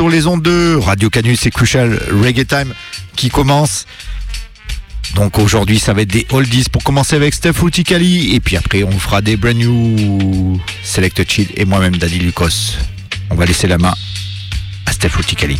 18h02 sur les ondes de Radio Canus et Crucial Reggae Time qui commence. Donc aujourd'hui, ça va être des oldies pour commencer avec Steph Ruticali et puis après on fera des brand new Select Chill et moi-même Daddy Lucas. On va laisser la main à Steph Ruticali.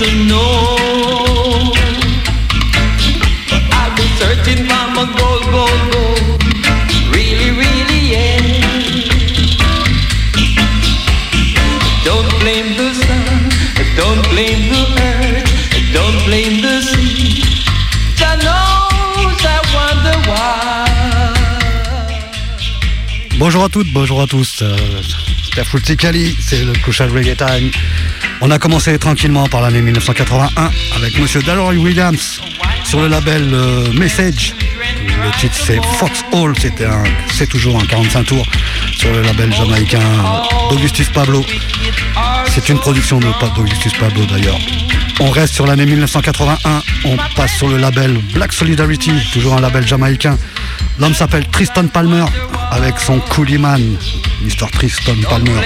To. I've been searching for my gold, gold, gold. Really, really, yeah. Don't blame the sun, don't blame the earth, don't blame the sea. Knows I wonder why. Bonjour à toutes, bonjour à tous. Euh, Steph Ruticali, c'est le Crucial Reggae Time. On a commencé tranquillement par l'année 1981 avec Monsieur Dallory Williams sur le label euh, Message. Le titre c'est Fox Hall, c'est toujours un 45 tours sur le label jamaïcain d'Augustus Pablo. C'est une production de d'Augustus Pablo d'ailleurs. On reste sur l'année 1981, on passe sur le label Black Solidarity, toujours un label jamaïcain. L'homme s'appelle Tristan Palmer avec son Cooliman, Mr. Tristan Palmer.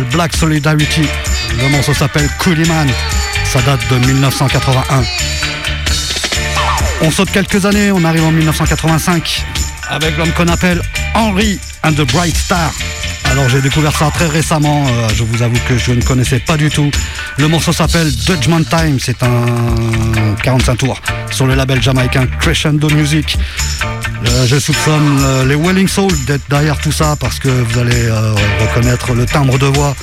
Black Solidarity. Le morceau s'appelle Coolie Man. Ça date de 1981. On saute quelques années, on arrive en 1985 avec l'homme qu'on appelle Henry and the Bright Star. Alors j'ai découvert ça très récemment, euh, je vous avoue que je ne connaissais pas du tout. Le morceau s'appelle Judgment Time, c'est un 45 tours sur le label jamaïcain Crescendo Music. Euh, je soupçonne euh, les Welling Souls d'être derrière tout ça parce que vous allez reconnaître le timbre de voix.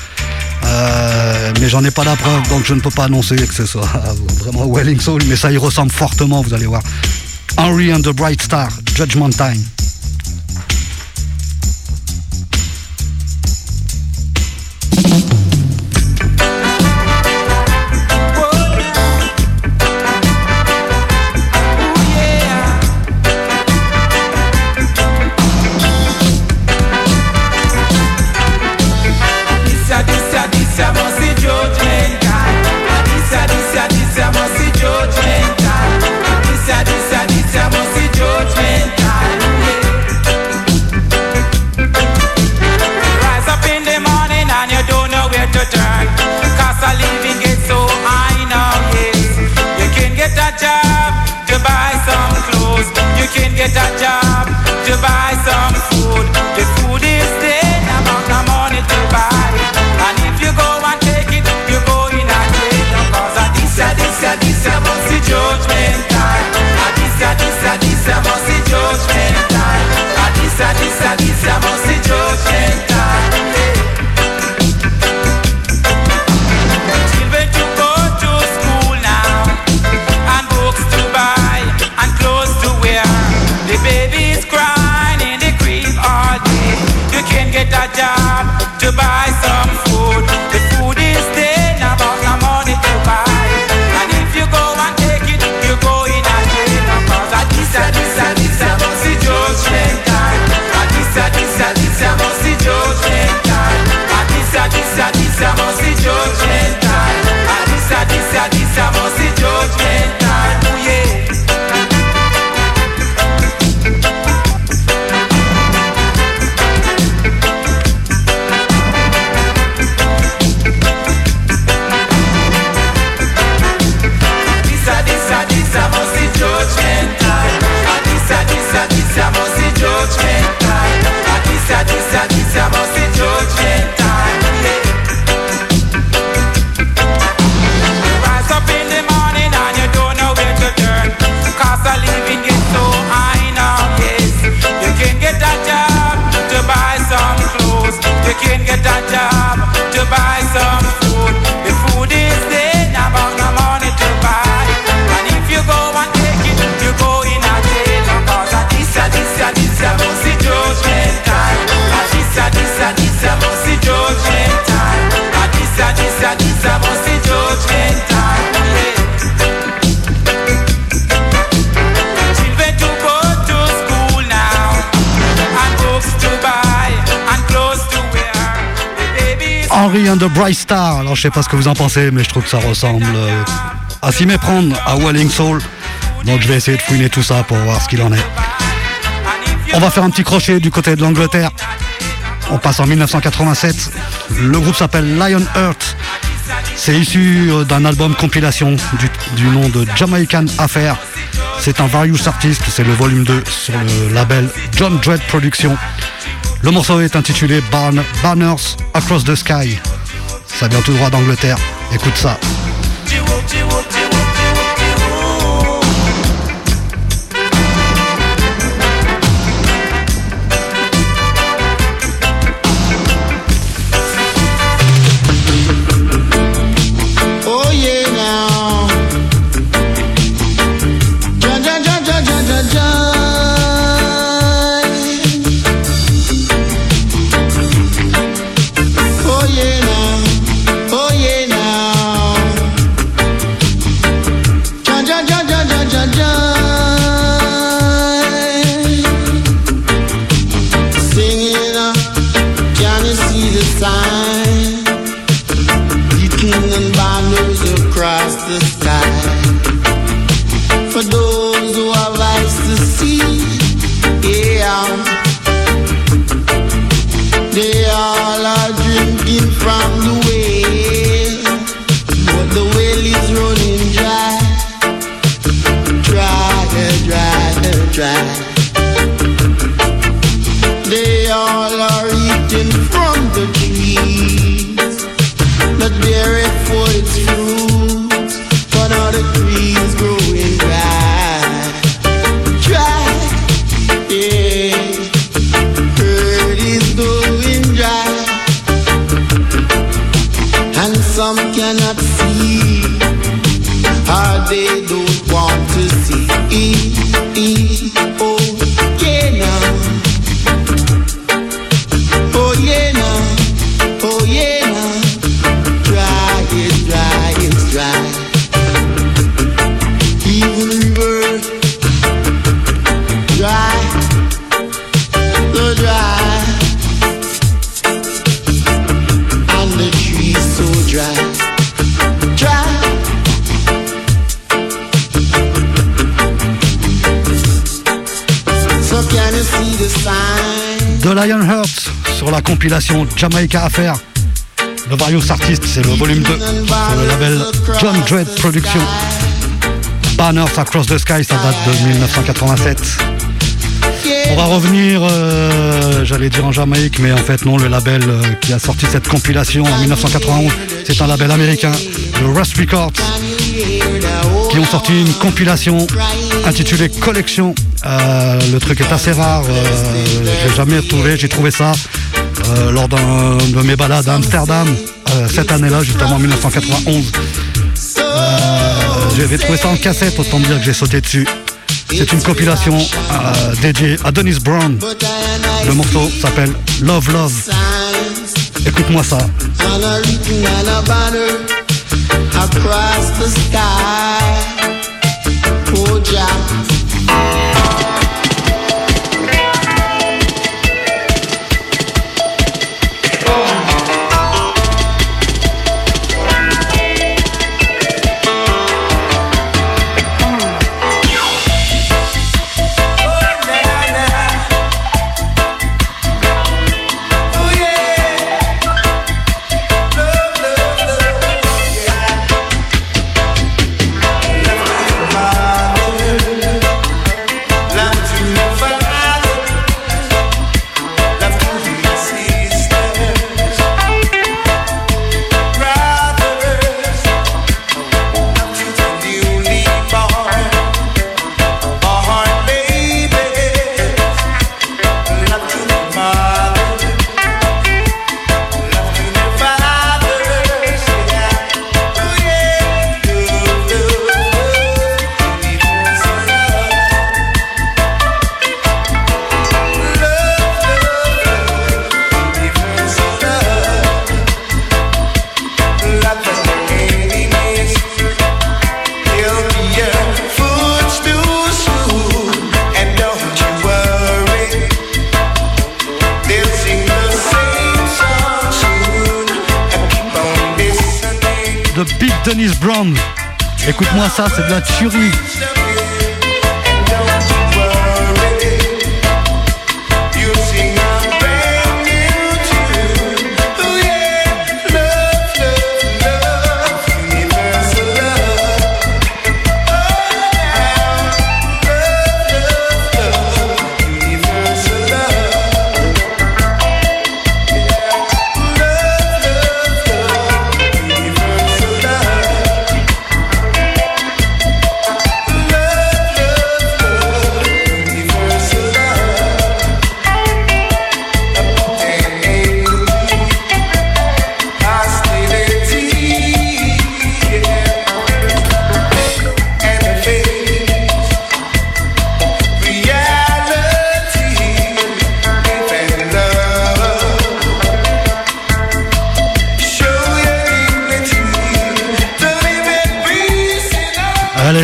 mais j'en ai pas la preuve, donc je ne peux pas annoncer que ce soit vraiment Welling Soul, mais ça y ressemble fortement, vous allez voir. Henry and the Bright Star, Judgment Time. The Bright Star. Alors je sais pas ce que vous en pensez, mais je trouve que ça ressemble euh, à s'y méprendre à Welling Soul. Donc je vais essayer de fouiner tout ça pour voir ce qu'il en est. On va faire un petit crochet du côté de l'Angleterre. On passe en 1987. Le groupe s'appelle Lion Earth. C'est issu euh, d'un album compilation du, nom de Jamaican Affair. C'est un Various Artist, c'est le volume 2 sur le label John Dread Productions. Le morceau est intitulé Banners Across the Sky. Ça vient tout droit d'Angleterre. Écoute ça. Compilation Jamaica Affair. Le Various Artist, c'est le volume 2 sur le label John Dredd Productions. Banners Across the Sky, ça date de 1987. On va revenir, euh, j'allais dire en Jamaïque, mais en fait non, le label euh, qui a sorti cette compilation en 1991, c'est un label américain, le Rust Records, qui ont sorti une compilation intitulée Collection. Euh, le truc est assez rare, j'ai jamais retrouvé, j'ai trouvé ça euh, lors de mes balades à Amsterdam, euh, cette année-là, justement en 1991. Euh, J'avais trouvé ça en cassette, autant dire que j'ai sauté dessus. C'est une compilation dédiée à Dennis Brown. Le morceau s'appelle Love Love. Écoute-moi ça.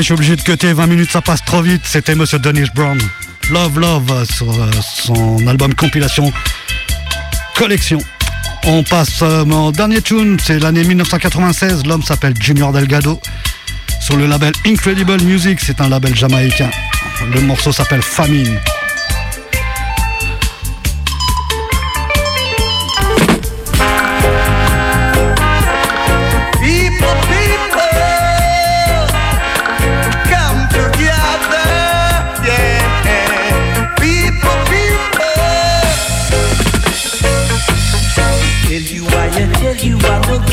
Suis obligé de cuter 20 minutes, ça passe trop vite. C'était Monsieur Dennis Brown. Love Love euh, sur euh, son album compilation Collection. On passe euh, mon dernier tune, c'est l'année 1996. L'homme s'appelle Junior Delgado. Sur le label Incredible Music, c'est un label jamaïcain. Le morceau s'appelle Famine.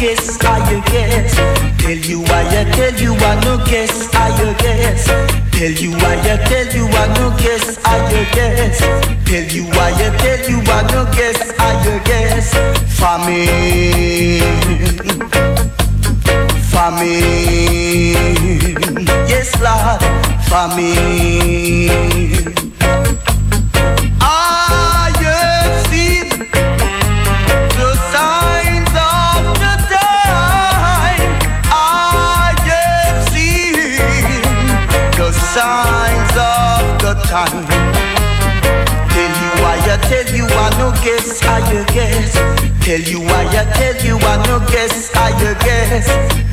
guess, I a guess. Tell you why I tell you I no guess, I a guess. Tell you why I tell you I no guess, I a guess. Tell you why I tell you I no guess, I a guess. Famine, famine, yes Lord, famine. Tell you why I tell you I no guess, I you guess. Tell you why I tell you I no guess, I you guess.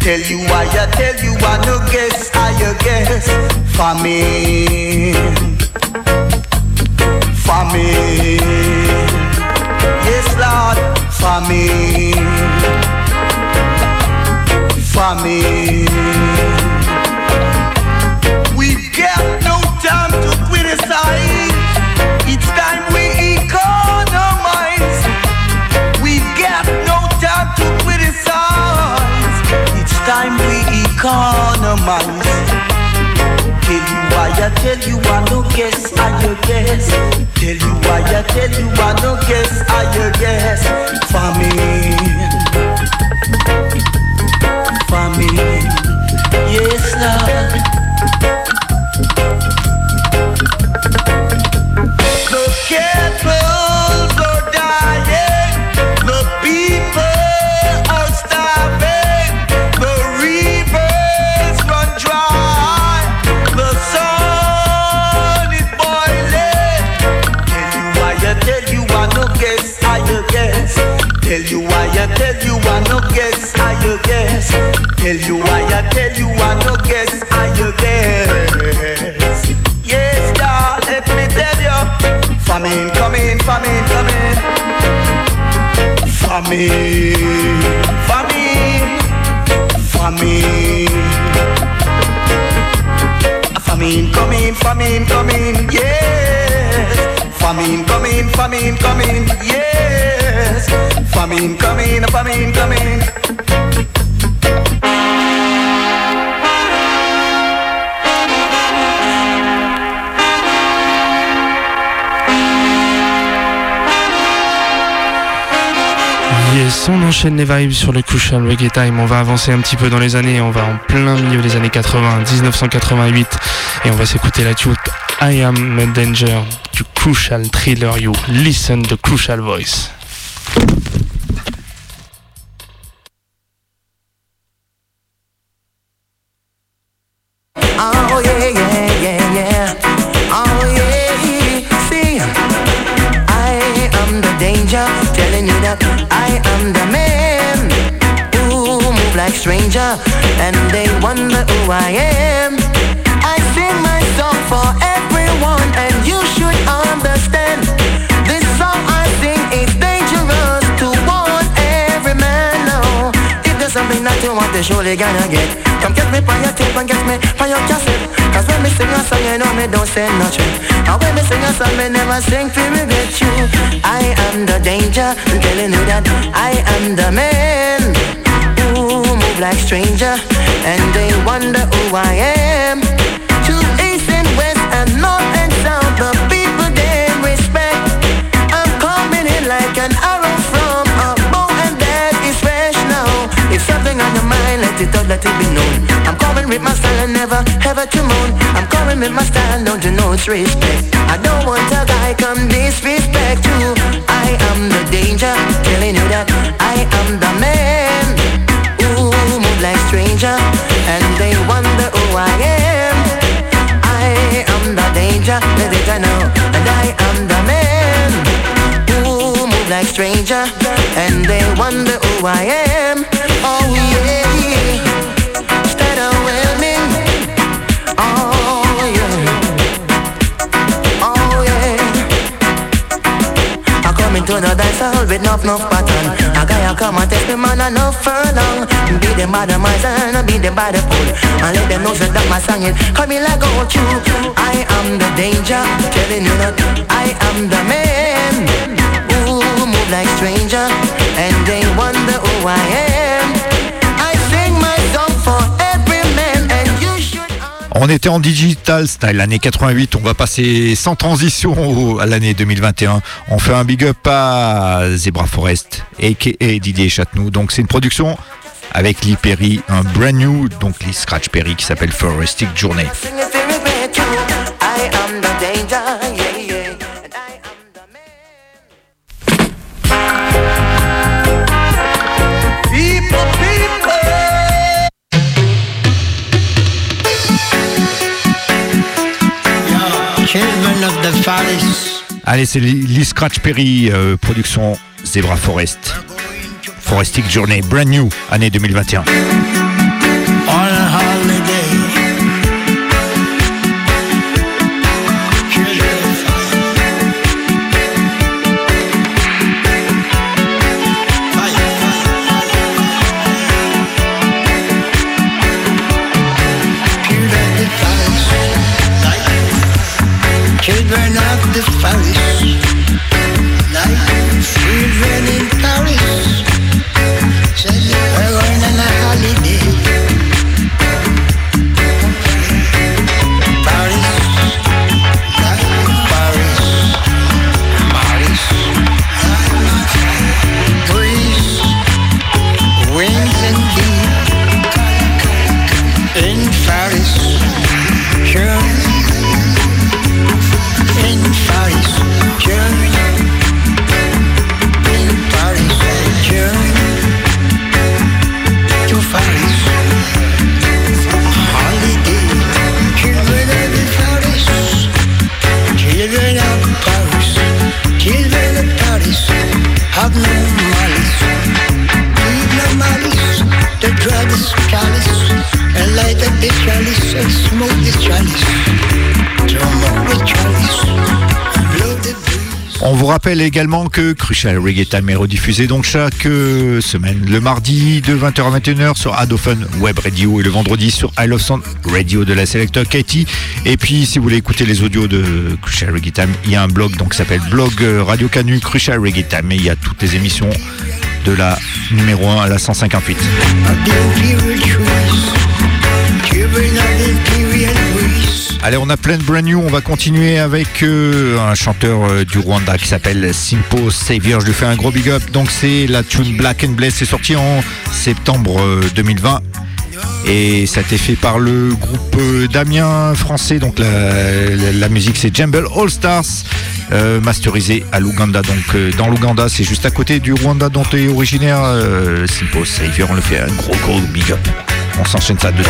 Tell you why I tell you I no guess, I you guess. Famine famine. Yes, Lord, famine. Famine. We got economize. Tell you why I tell you I no guess, I you guess. Tell you why I tell you I no guess, I you guess. Famine, famine, yes Lord. Tell you why I tell you I no guess, I you guess. Tell you why I tell you I no guess, I you guess. Yes, God, let me tell you. Famine coming, famine coming. Famine, famine, famine. Famine coming, famine coming, yes. Famine coming, famine coming, yes. Famine coming, famine coming. On enchaîne les vibes sur le Crucial Reggae Time. On va avancer un petit peu dans les années. On va en plein milieu des années 80, 1988. Et on va s'écouter la tune I Am a Danger du Crucial Thriller You. Listen the Crucial Voice. I am the man who move like stranger, and they wonder who I am. I sing my song for Something that you want, they surely gonna get. Come get me on your tape and get me on your cassette. Cause when me sing a song, you know me don't say nothing. And when me sing a song, me never sing for me get you. I am the danger, I'm telling you that I am the man who move like stranger, and they wonder who I am. To east and west and north it out, let it be known. I'm coming with my style and never ever to moan. I'm coming with my style, don't you know it's respect? I don't want a guy come disrespect you. I am the danger, telling you that I am the man who move like stranger, and they wonder who I am. I am the danger, let it know, and I am the man who move like stranger, and they wonder who I am. Enough, enough pattern. A guy a come and test me man enough furlong. Be them by the mice and be them by the pool. And let them know so that my song is coming like a you. I am the danger, telling you that I am the man who move like stranger, and they wonder who I am. On était en digital style l'année 88, on va passer sans transition à l'année 2021. On fait un big up à Zebra Forest et Didier Châtenou. Donc c'est une production avec Lee Perry, un brand new, donc Lee Scratch Perry qui s'appelle Forestic Journey. Allez, c'est Lee Scratch Perry, euh, production Zebra Forest. Forestic Journey, brand new, année 2021. Également que Crucial Reggae Time est rediffusé donc chaque euh, semaine le mardi de 20h à 21h sur Adophone Web Radio et le vendredi sur I Love Sound Radio de la Selector Katie. Et puis si vous voulez écouter les audios de Crucial Reggae Time, il y a un blog donc s'appelle blog euh, Radio Canu Crucial Reggae Time et il y a toutes les émissions de la numéro 1 à la 158. Allez, on a plein de brand new. On va continuer avec euh, un chanteur euh, du Rwanda qui s'appelle Simpo Savior. Je lui fais un gros big up. Donc, c'est la tune Black and Bless. C'est sorti en septembre euh, 2020. Et ça a été fait par le groupe euh, Damien français. Donc, la, musique, c'est Jumble All Stars. euh, masterisé à l'Ouganda. Donc, euh, dans l'Ouganda, c'est juste à côté du Rwanda dont est originaire euh, Simpo Savior. On le fait un gros, gros big up. On s'enchaîne ça dedans.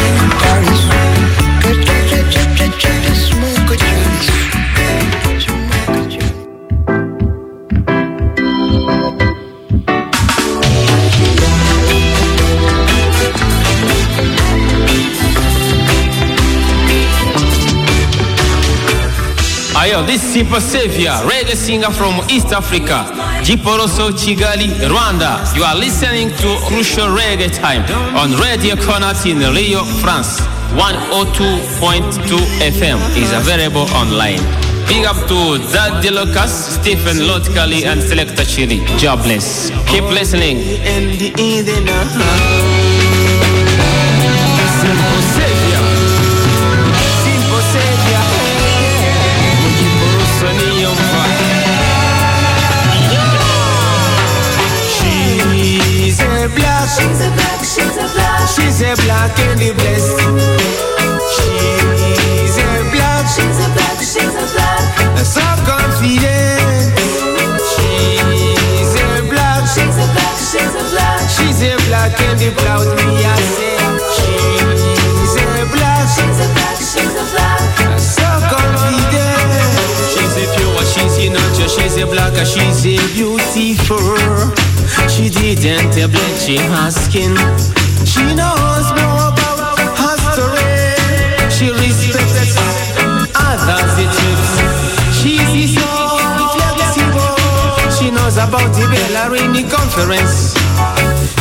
Ayo, this is Simple Savior, reggae singer from East Africa, Jiporoso Kigali, Rwanda. You are listening to Crucial Reggae Time on Radio Canut in Rio, France. 102.2 FM is available online. Big up to Dad Lucas, Stephen Lotkali, and Selector Chili. God bless. Keep listening. She's a she's a black, she's a black, she's a black and the blessed. She's a black, she's a black, she's a black, so confident. She's a black, she's a black, she's a black, she's a black and the proud me I say. She's a black, she's a black, she's a black, so confident. She's a pure, she's a natural, she's a black, she's a beautiful. She didn't bleach her skin. She knows more about her story. She respects. She's so. She knows about the Berlin conference.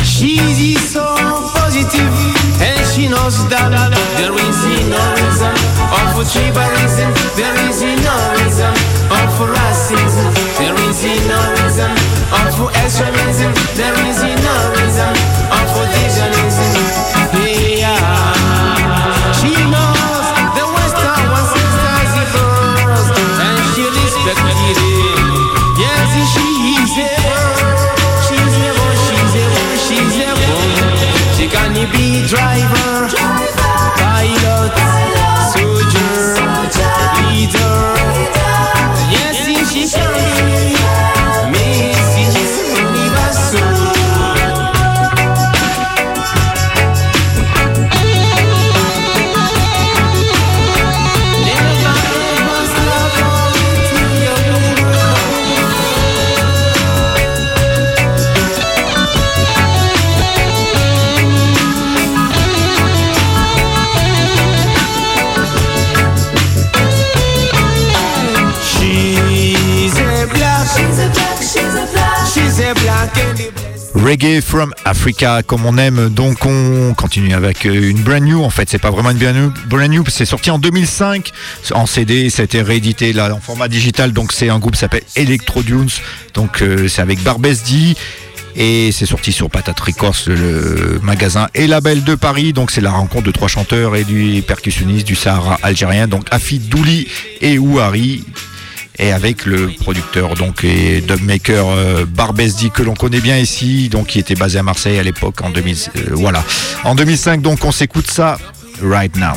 She's so positive and she knows that there is no reason of tribalism. There is no reason of racism. There is no reason of extremism. There is no reason Reggae from Africa, comme on aime. Donc on continue avec euh, une brand new. En fait, c'est pas vraiment une brand new. Brand new c'est sorti en 2005 en CD. Ça a été réédité là en format digital. Donc c'est un groupe qui s'appelle Electro Dunes. Donc euh, c'est avec Barbesdi. Et c'est sorti sur Patate Records, le magasin et label de Paris. Donc c'est la rencontre de trois chanteurs et du percussionniste du Sahara algérien. Donc Afid Douli et Ouari et avec le producteur donc et dubmaker euh, Barbesdi que l'on connaît bien ici, donc qui était basé à Marseille à l'époque en 2000, euh, voilà. En 2005 donc on s'écoute ça right now.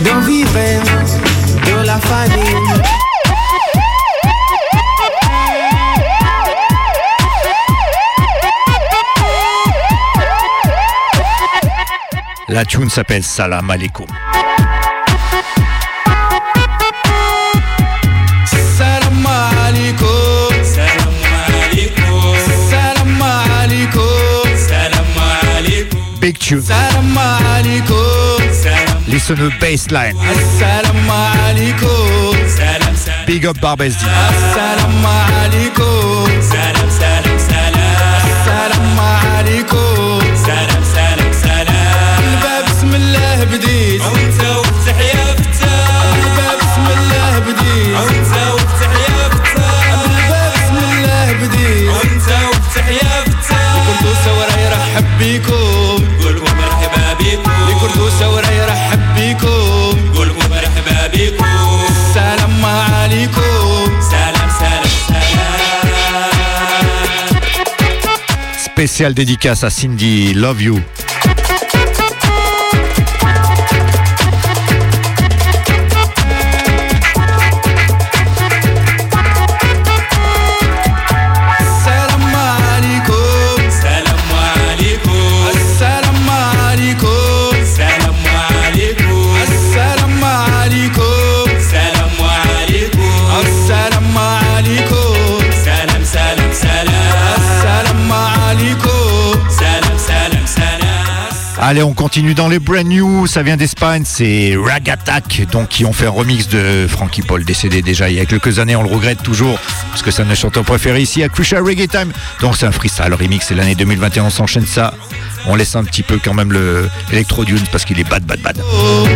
De la famille. La tune s'appelle Salam Alaikum. respectueux. Les sonneux baseline. Big up Barbesdi. Spécial dédicace à Cindy, Love You. Allez, on continue dans les brand new. Ça vient d'Espagne, c'est Rag Attack, donc qui ont fait un remix de Frankie Paul décédé déjà il y a quelques années. On le regrette toujours parce que c'est un de nos chanteurs préférés ici à Crucial Reggae Time. Donc c'est un freestyle remix. C'est l'année 2021. On s'enchaîne ça. On laisse un petit peu quand même le Dunes parce qu'il est bad, bad, bad. Oh,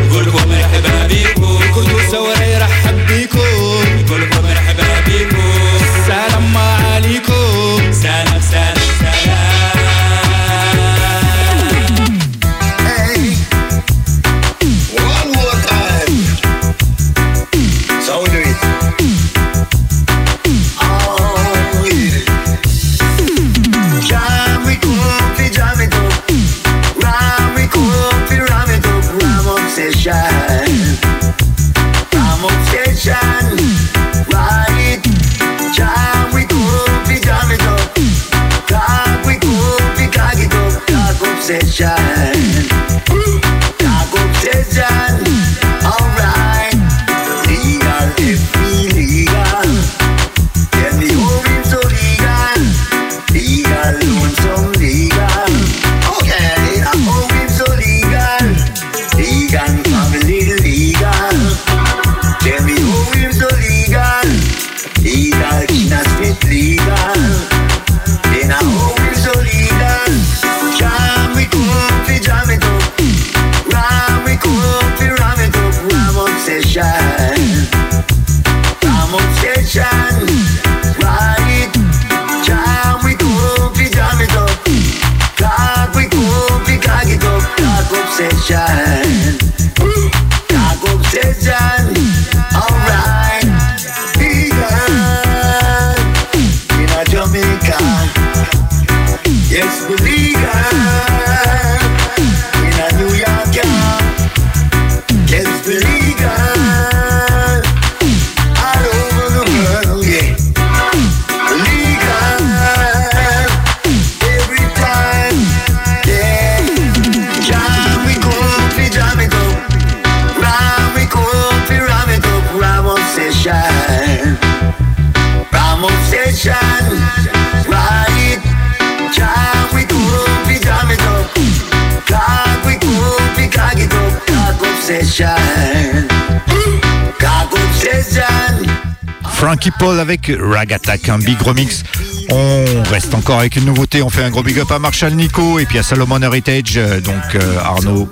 Frankie Paul avec Rag Attack, un big remix. On reste encore avec une nouveauté. On fait un gros big up à Marshall Nico et puis à Salomon Heritage, euh, donc euh, Arnaud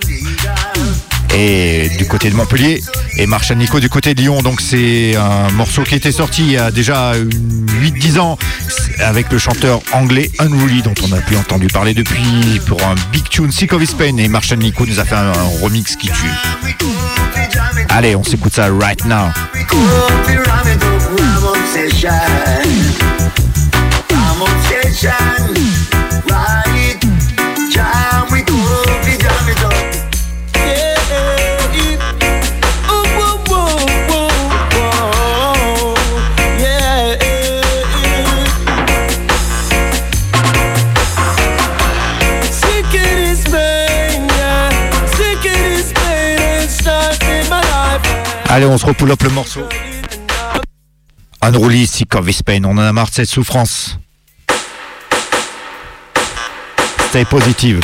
et du côté de Montpellier et Marshall Nico du côté de Lyon. Donc c'est un morceau qui était sorti il y a déjà 8-10 ans avec le chanteur anglais Unruly dont on n'a plus entendu parler depuis pour un big tune Sick of His Pain et Marshall Nico nous a fait un remix qui tue. Allez, on s'écoute ça right now. Allez, on se repoule le morceau. Unruly, Sick of His Pain. On en a marre de cette souffrance. Stay positive.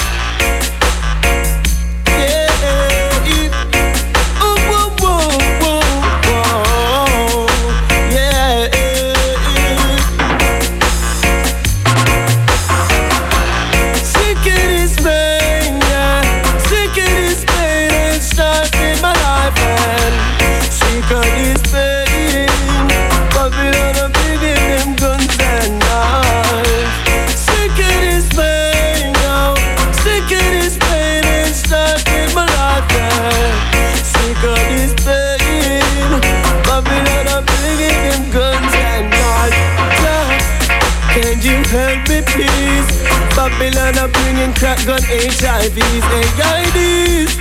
HIVs, AIDs,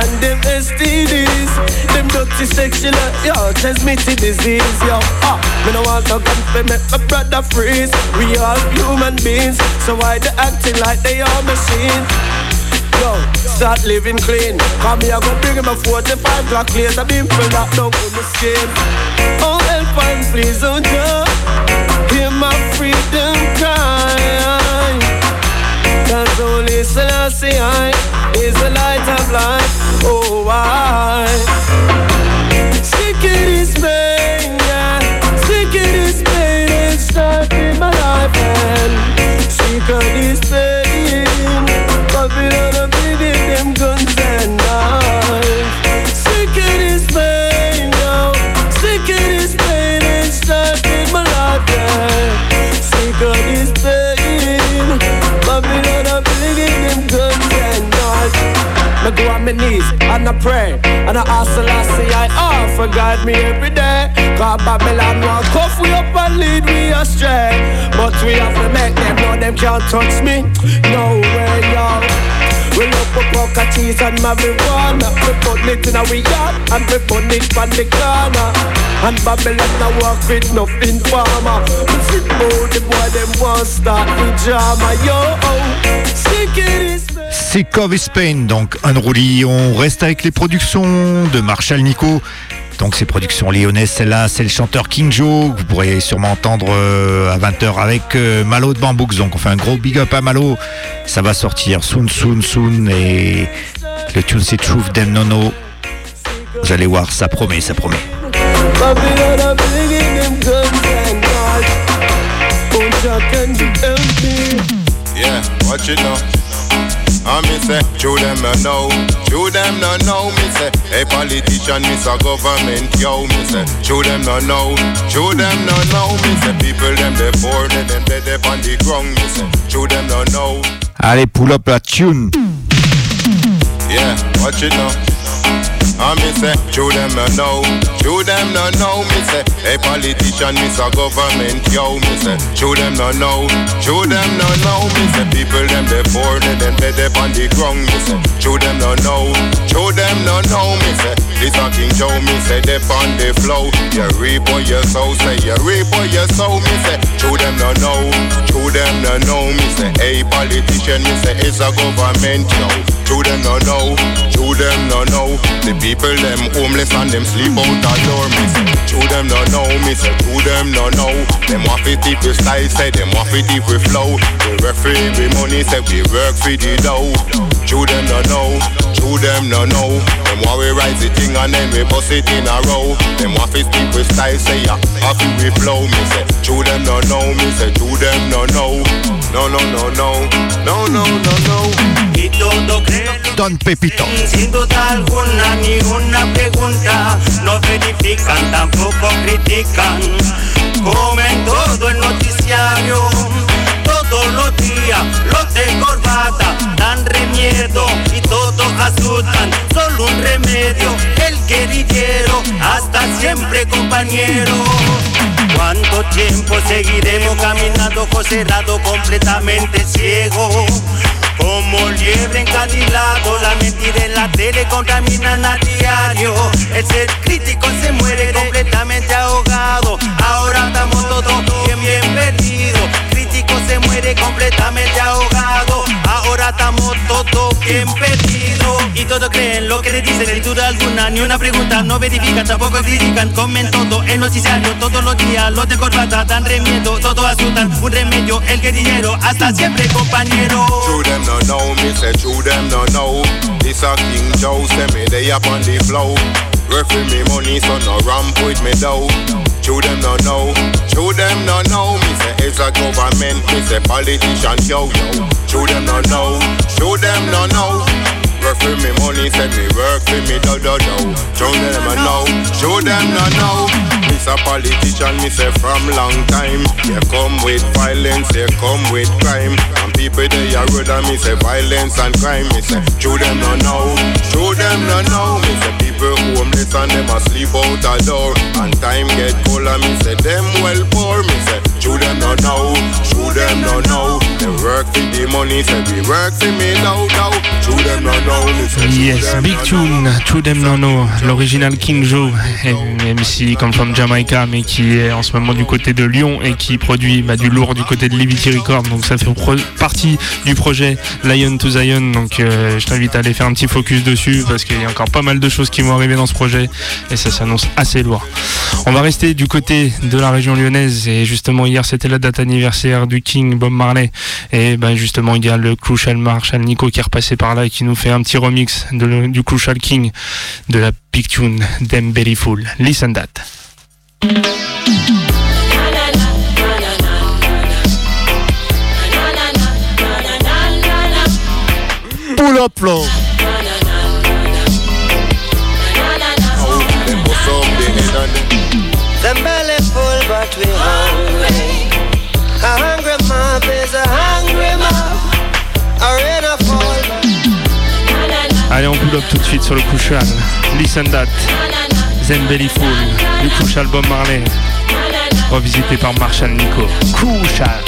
and them STDs, them dirty sexual, yo, transmitted disease, yo. Ah, me no want no gun for make my brother freeze. We all human beings, so why they acting like they are machines? Yo, start living clean. Come here, go bring him a 45 Glock laser beam for lock down on the skin. Oh, help and please, oh, God. Hear my freedom cry. Selassie I is the light of life. Oh, why? Sick of this pain, yeah. Sick of this pain, it's starting my life. And sick of this pain. My knees and I pray And I ask Selassie I offer guide me every day. Cause Babylon want cuff we up and lead we astray. But we have to make them know them can't touch me. No way, y'all. We love for poker cheese and marijuana We put it in our yard and we put it on the corner And Babylon now work with nothing farmer We sit about the boy them want start the drama Yo, sick of this Sick of His Pain, donc Unruly. On reste avec les productions de Marshall Nico. Donc ces productions lyonnaises, celle-là, c'est le chanteur King Joe, vous pourrez sûrement entendre euh, à 20h avec euh, Malo de Bambooks. Donc on fait un gros big up à Malo. Ça va sortir soon, soon, soon. Et le tune c'est Truth Them No No. Vous allez voir, ça promet, ça promet. Babylon are bringing them guns and knives. Jah, can you help me? Yeah, watch it now. I me say, show them no know, show them no know. Me say, hey politician, me say government, yo. Me say, show them no know, show them no know. Me say, people them they poor, they them dead up on the ground. Me say, show them no know. Allez, pull up la tune. Yeah, watch it now. I me say, show them no know, show them no know. Me say, hey politician, me a government, yo. Me say, show them no know, show them no know. Me say, people them they poor, they them dead up on the ground. Me say, show them no know, show them no know. Me say, this a King Joe. Me say, they on the flow. You reap what you sow, say you reap what you sow. Me say, show them no know, show them no know. Me say, hey politician, me say it's a government, yo. Show them no know, show them no know. The people them homeless and them sleep out door, me. To them no know, me say. To them no know. Them want fit if we style, say them want fit if we flow. We work for the money, say we work for the dough. To them no know. To them no know. Them want we rise the thing and then we bust it in a row. Them want fit if we style, say yeah. Happy we flow, me say. To them no know, me say. To them no know. No no no no. No no no no. Y todo creen Don Pepito. sin duda alguna ni una pregunta. No verifican, tampoco critican. Comen todo el noticiario. Todos los días los de corbata dan remiedo y todos asustan. Solo un remedio, el guerrillero, hasta siempre compañero. ¿Cuánto tiempo seguiremos caminando cerrado completamente ciego? Como liebre encadilado, la mentira en la tele contaminan a diario. El ser crítico se muere completamente ahogado. Ahora estamos todos bien, bien perdidos. Crítico se muere completamente ahogado. Estamos todos bien perdidos. Y todos creen lo que le dicen sin duda alguna. Ni una pregunta, no verifican, tampoco critican. Comen todo el noticiario todos los días. Los de corbata dan remiedo, todos asustan. Un remedio, el guerrillero, hasta siempre compañero. True them no know, me say true them no know. This a King Joe, say me they up on the flow. For me money, so no ramp with me dough. True them no know, true them no know. Me say it's a government, me say politician yo yo. True them no know, true them no know. Work for me money, say me work for me do do do. True them no know, true them no know. Miss a politician, me say from long time. They come with violence, they come with crime. And people they are rather me say violence and crime. Me say true them no know, true them no know. Me say asleep out a door. And time get cold and me say them well poor. Me say true them no know, true them no know. They work for the money, say we work for me now now. True them no know. Me say true Yes, big tune, To Them No Know, l'original King Joe, MC comme from Jamaica, mais qui est en ce moment du côté de Lyon et qui produit bah, du lourd du côté de Liberty Records. Donc ça fait partie du projet Lion to Zion. Donc euh, je t'invite à aller faire un petit focus dessus parce qu'il y a encore pas mal de choses qui vont arriver dans ce projet et ça s'annonce assez lourd. On va rester du côté de la région lyonnaise et justement hier c'était la date anniversaire du King Bob Marley et ben justement il y a le Crucial Marshall Nico qui est repassé par là et qui nous fait un petit remix du Crucial King de la big tune Them. Listen that. Pull up. Allez, on vous tout de suite sur le Kushal. Listen that. Zembeli Fool, du Kushal Bob Marley. Revisité par Marshall Nico. Kushal.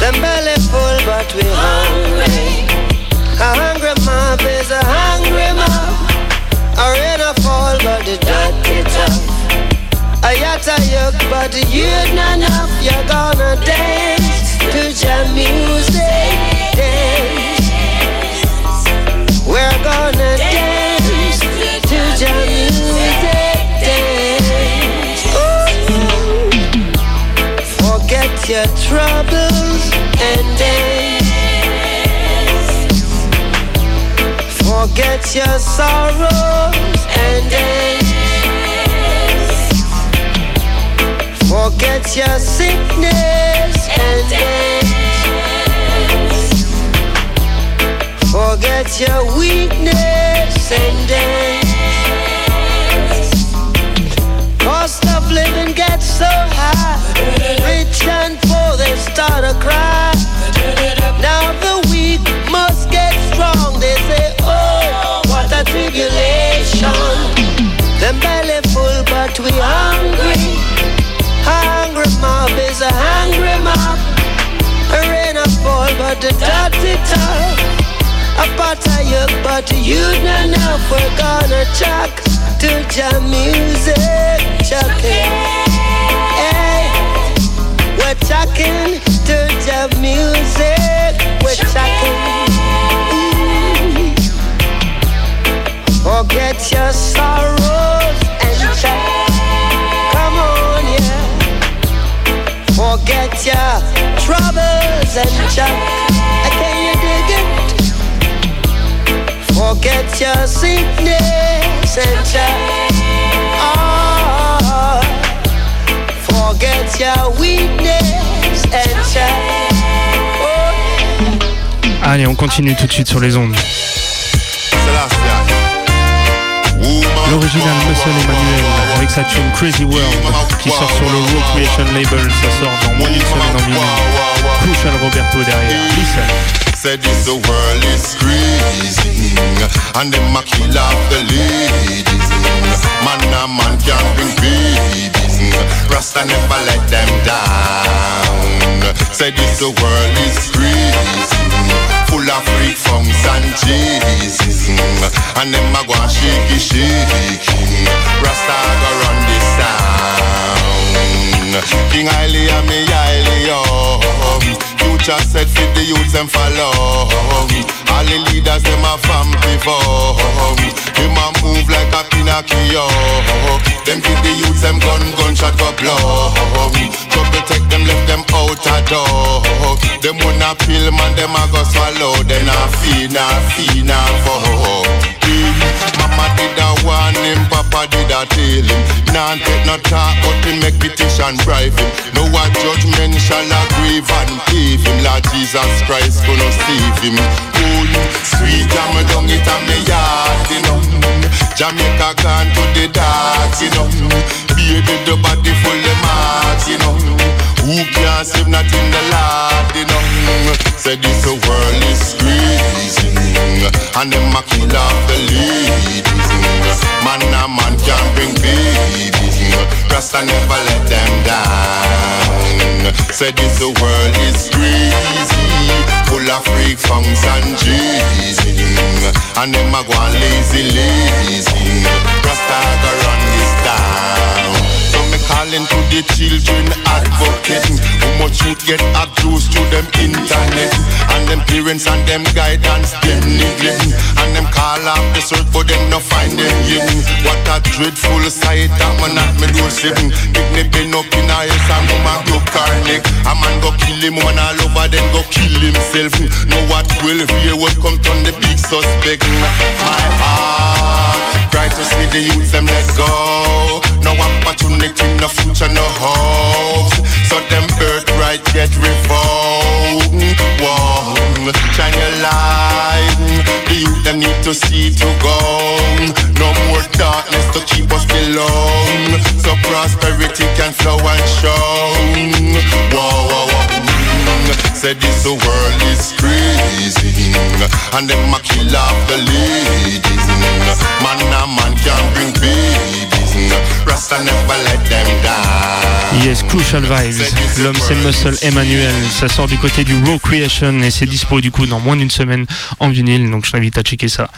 Zembeli Fool, but we hungry. A hungry mob is a hungry mob. A rain a fall, but the dirt is tough. A yatta yuck, but you're not enough. You're gonna dance to jam music. Your troubles and dance. Forget your sorrows and dance. Forget your sickness and dance. Forget your weakness and dance. Cost of living gets so high. Rich and poor, they start to cry. Now the weak must get strong. They say, oh, what a tribulation. Them belly full, but we hungry. Hungry mob is a hungry mob. Rain a fall, but the dirty top. Apart I yoke, but you don't know if we're gonna chuck to jam music. Chucking. Hey, we're chucking to jam music. We're chucking. Forget mm-hmm. oh, mm. your sorrows and chuck. Come on, yeah. Oh, Forget your troubles and chuck. I Can you do Sickness. Allez, on continue tout de suite sur les ondes. L'original Muscle Emmanuel avec sa tune Crazy World qui sort sur le Raw Creation Label, ça sort dans moins d'une semaine en vinyle. Crucial Roberto derrière. Listen. Said this the world is squeezing And them a kill off the ladies Man a man can bring babies Rasta never let them down. Said this the world is squeezing Full of freak funks and Jesus And them a go and shaky shaking Rasta go run this town. King Haile and me Haile yo Future set fit the youths them follow All the leaders them a from before. Him a move like a Pinocchio. Them give the youths them gun, gunshot go blow. Trouble take them, left them out a door. Them wanna pill man, them a go swallow. Then a feed, a feed, a for Mama did a warn him, Papa did a tell him Nah take no talk, but him make petition bribe him No a judgment shall aggrieve and give him. Lord Jesus Christ gonna save him. Cool, sweet, jam down it and me yard, you know. Jamaica gone to the dark, you know. Baby, the body full of marks, you know. Who can save not in the Lord, you know. Say this world is squeezing And them a kill off the ladies. Man a man can bring babies. Rasta never let them down. Say this the world is crazy. Full of freak funks and Jesus And them a go on lazy lazy. Rasta go run this town calling to the children advocating How much youth get abused to them internet. And them parents and them guidance them neglecting And them call off the search but them no find them hidden What a dreadful sight that man at me door seven Pick me pen up in a house and no man go car A man go kill him one all over then go kill himself. Know what will fear will come turn the big suspect. My heart cry to see the youth them let go. No opportunity, no future, no hope. So them birthright get revoked. Whoa, shine your light. The youth them need to see to go. No more darkness to keep us alone So prosperity can flow and show. Whoa, whoa, whoa Said this the world is crazy And them a kill off the ladies Man a man can bring babies Rasta never let them down Yes, Crucial Vibes. L'homme c'est Muscle Emmanuel. Ça sort du côté du Raw Creation et c'est dispo du coup dans moins d'une semaine en vinyle. Donc je t'invite à checker ça.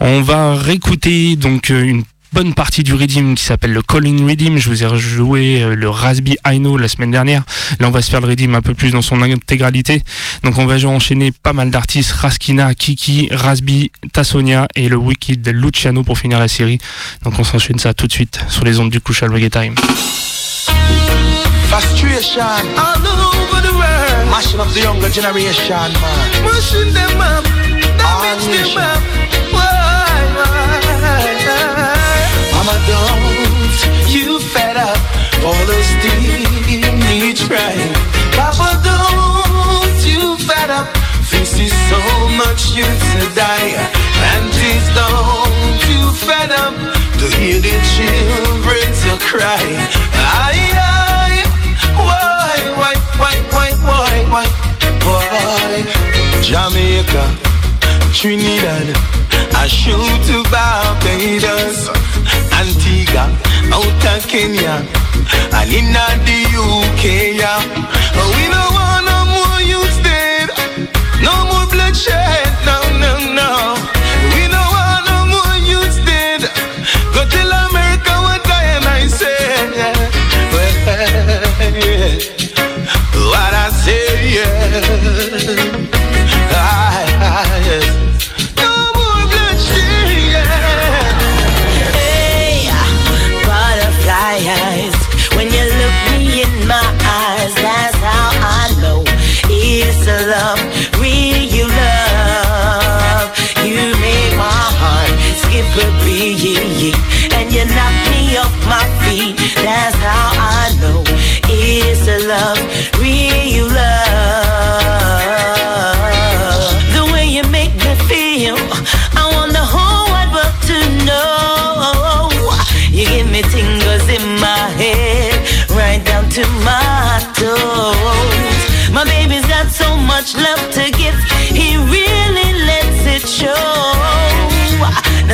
On va réécouter donc euh, une bonne partie du Redeem qui s'appelle le Calling Redeem. Je vous ai joué euh, le Rasby I Know la semaine dernière. Là, on va se faire le Redeem un peu plus dans son intégralité. Donc, on va enchaîner pas mal d'artistes. Raskina, Kiki, Rasby, Tassonia et le Wicked Luciano pour finir la série. Donc, on s'enchaîne ça tout de suite sur les ondes du Crucial Reggae Time. Frustration all over the world. Mashing up the younger generation, man. Mashing them up, damage them up. Fed up? All the steam needs right. Papa, don't you fed up? This is so much youth to die. And please don't you fed up to hear the children to cry. Aye, aye. Why, why, why, why, why, why, why? Jamaica, Trinidad, I shoot to Barbados, Antigua, out of Kenya, and in the UK, yeah. Oh, we don't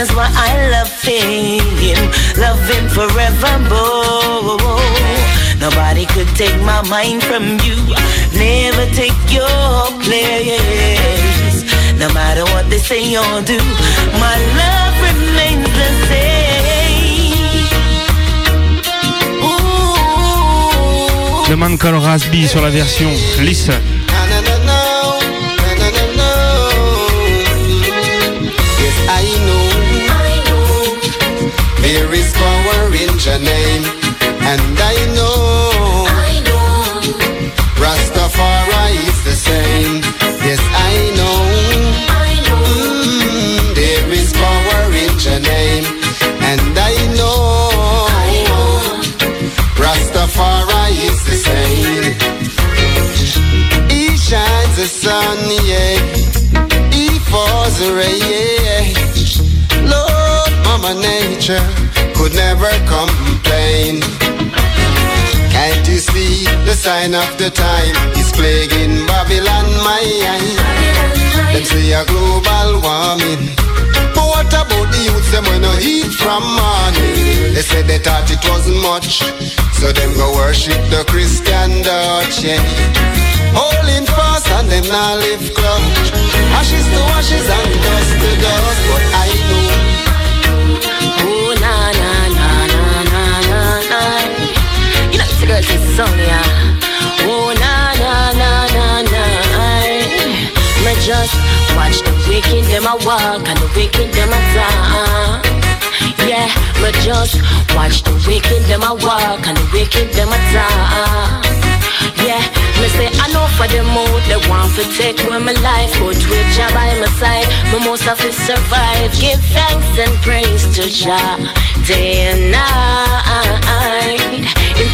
That's why I love. Nobody could take my mind from you, never take your place. No matter what they say or do, my love remains the same. Ooh. The Man Called Rasby sur la version Listen. There is power in your name, and I know. I know. Rastafari is the same. Yes, I know. I Mm, there is power in your name, and I know. Rastafari is the same. He shines the sun, yeah. He falls the rain, yeah. Mama Nature could never complain. Can't you see the sign of the time? It's plaguing Babylon, my eye. Them say a global warming. But what about the youths them when no heat from morning? They said they thought it wasn't much, so them go worship the Christian Dutch, yeah. Holding fast and them now live clutch. Ashes to ashes and dust to dust, but I know. You know it's a girl this song, yeah. Ooh, na na na na na. Me just watch the wicked them a walk and the wicked them a talk. Yeah, me just watch the wicked them a walk and the wicked them a talk. Yeah, me say I know for the mood they want to take away my life, but with Jah by my side, me most of it survive. Give thanks and praise to Jah day and night,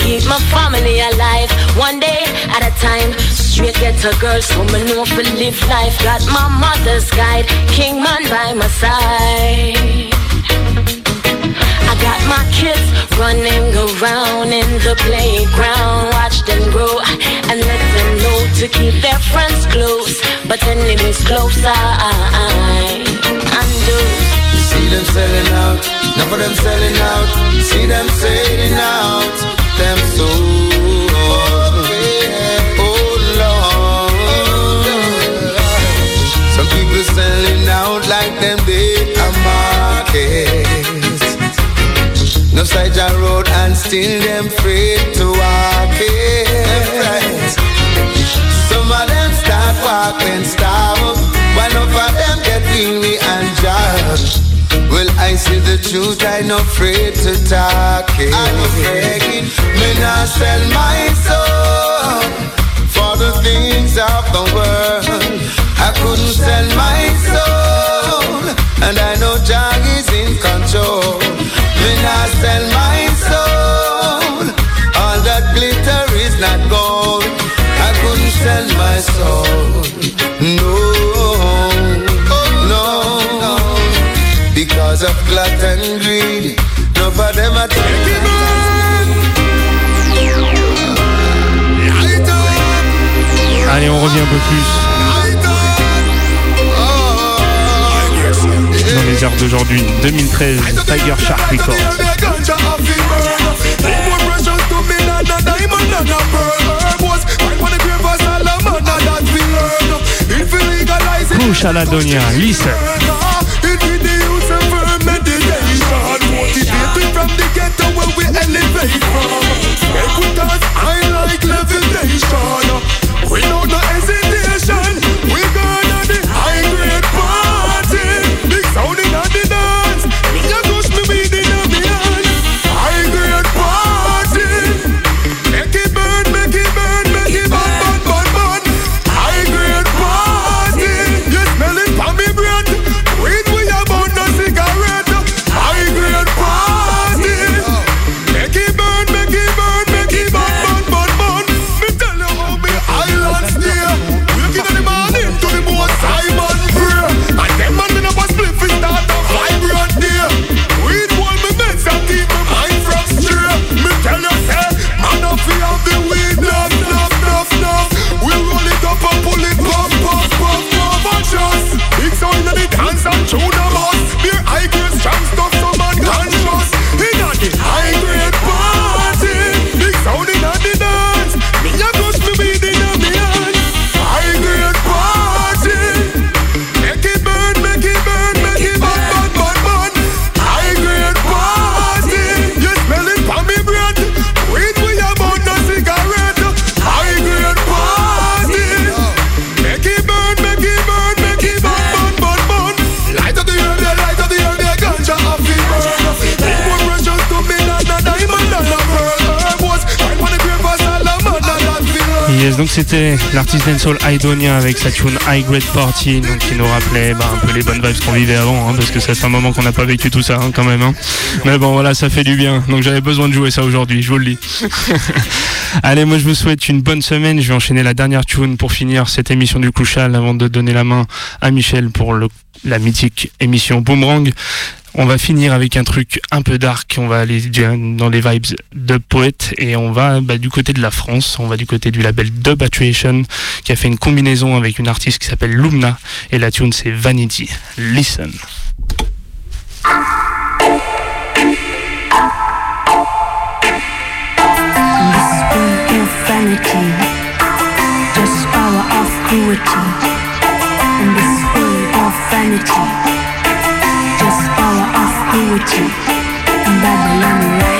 keep my family alive. One day at a time, straight get a girl, so me know for live life. Got my mother's guide, King man by my side. I got my kids running around in the playground. Watch them grow and let them know to keep their friends close, but enemies closer. And uh, do. See them selling out, enough of them selling out. See them selling out, them souls. Oh Lord, some people selling out like them they a market. No side a road and still them afraid to walk it. Some of them start walking, stop One of them get weary and judge. I see the truth, I'm not afraid to talk it. I'm afraid. Me not sell my soul for the things of the world. I couldn't sell my soul, and I know Jah is in control. Me not sell my soul. All that glitter is not gold. I couldn't sell my soul. No, no, Allez, on revient un peu plus dans les heures d'aujourd'hui. 2013, Tiger Shark Records. Push à la Donia, listen. Dancehall avec sa tune High Grade Party, donc qui nous rappelait bah, un peu les bonnes vibes qu'on vivait avant, hein, parce que ça fait un moment qu'on n'a pas vécu tout ça hein, quand même. hein. Mais bon, voilà, ça fait du bien. Donc j'avais besoin de jouer ça aujourd'hui, je vous le dis. Allez, moi je vous souhaite une bonne semaine. Je vais enchaîner la dernière tune pour finir cette émission du Couchal avant de donner la main à Michel pour le, la mythique émission Boomerang. On va finir avec un truc un peu dark. On va aller dans les vibes de poète et on va bah, du côté de la France. On va du côté du label Dub Attrition qui a fait une combinaison avec une artiste qui s'appelle Lumna et la tune c'est Vanity. Listen. Of cruelty. And Babylon rise.